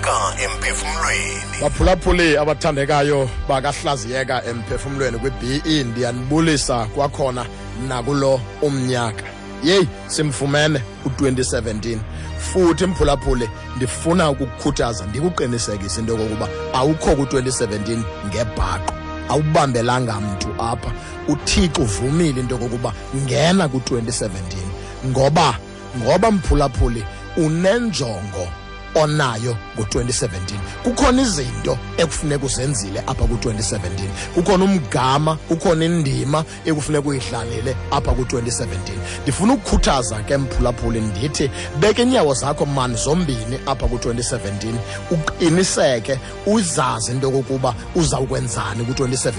hlaziyeka emphefumlweni baphulaphuli abathandekayo bakahlaziyeka emphefumlweni kwi-be ndiyanibulisa kwakhona nakulo umnyaka. Yeyi simfumene u-2017 futhi mphulaphuli ndifuna ukukukhuthaza ndikuqinisekise into yokokuba awukho ku-2017 ngebhaqo. Awubambelanga mntu apha. Uthixo uvumile into yokokuba ngena ku-2017 ngoba ngoba mphulaphuli unenjongo onayo ngo-2017 kukhona izinto ekufuneka uzenzile apha ku-2017 kukhona umgama kukhona indima ekufuneka uyidlalile apha ku-2017 ndifuna ukukhuthaza ke mphulaphuli ndithi beka inyawo zakho mani zombini apha ku-2017 uqiniseke uzazi into yokokuba uzawukwenzani ku-2017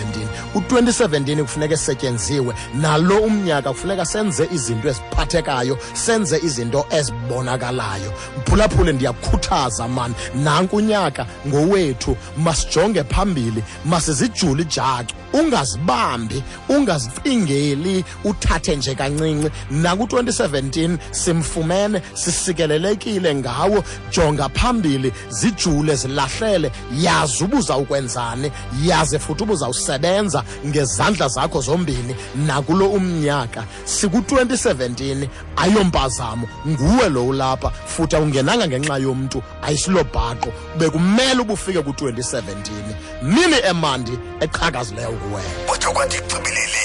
u-2017 kufuneka esetyenziwe nalo umnyaka kufuneka senze izinto eziphathekayo senze izinto ezibonakalayo. Mphulaphuli ndiyakukhuthaza mani nanku unyaka ngowethu masijonge phambili masizijule ijacu. Ungazibambi ungazifingeli uthathe nje kancinci. Naku-2017 simfumene sisikelelekile ngawo. Jonga phambili zijule zilahlele. Yazi uba uzawukwenzani yaze futhi uba uzawusebenza ngezandla zakho zombini. Nakulo umnyaka siku-2017 ayompazamo nguwe lo ulapha. Futhi awungenanga ngenxa yomntu. Ayisilobhaqo bekumele uba ufike ku-2017 mini emandi eqhakazileyo kuwena kutsho kwathi xibilili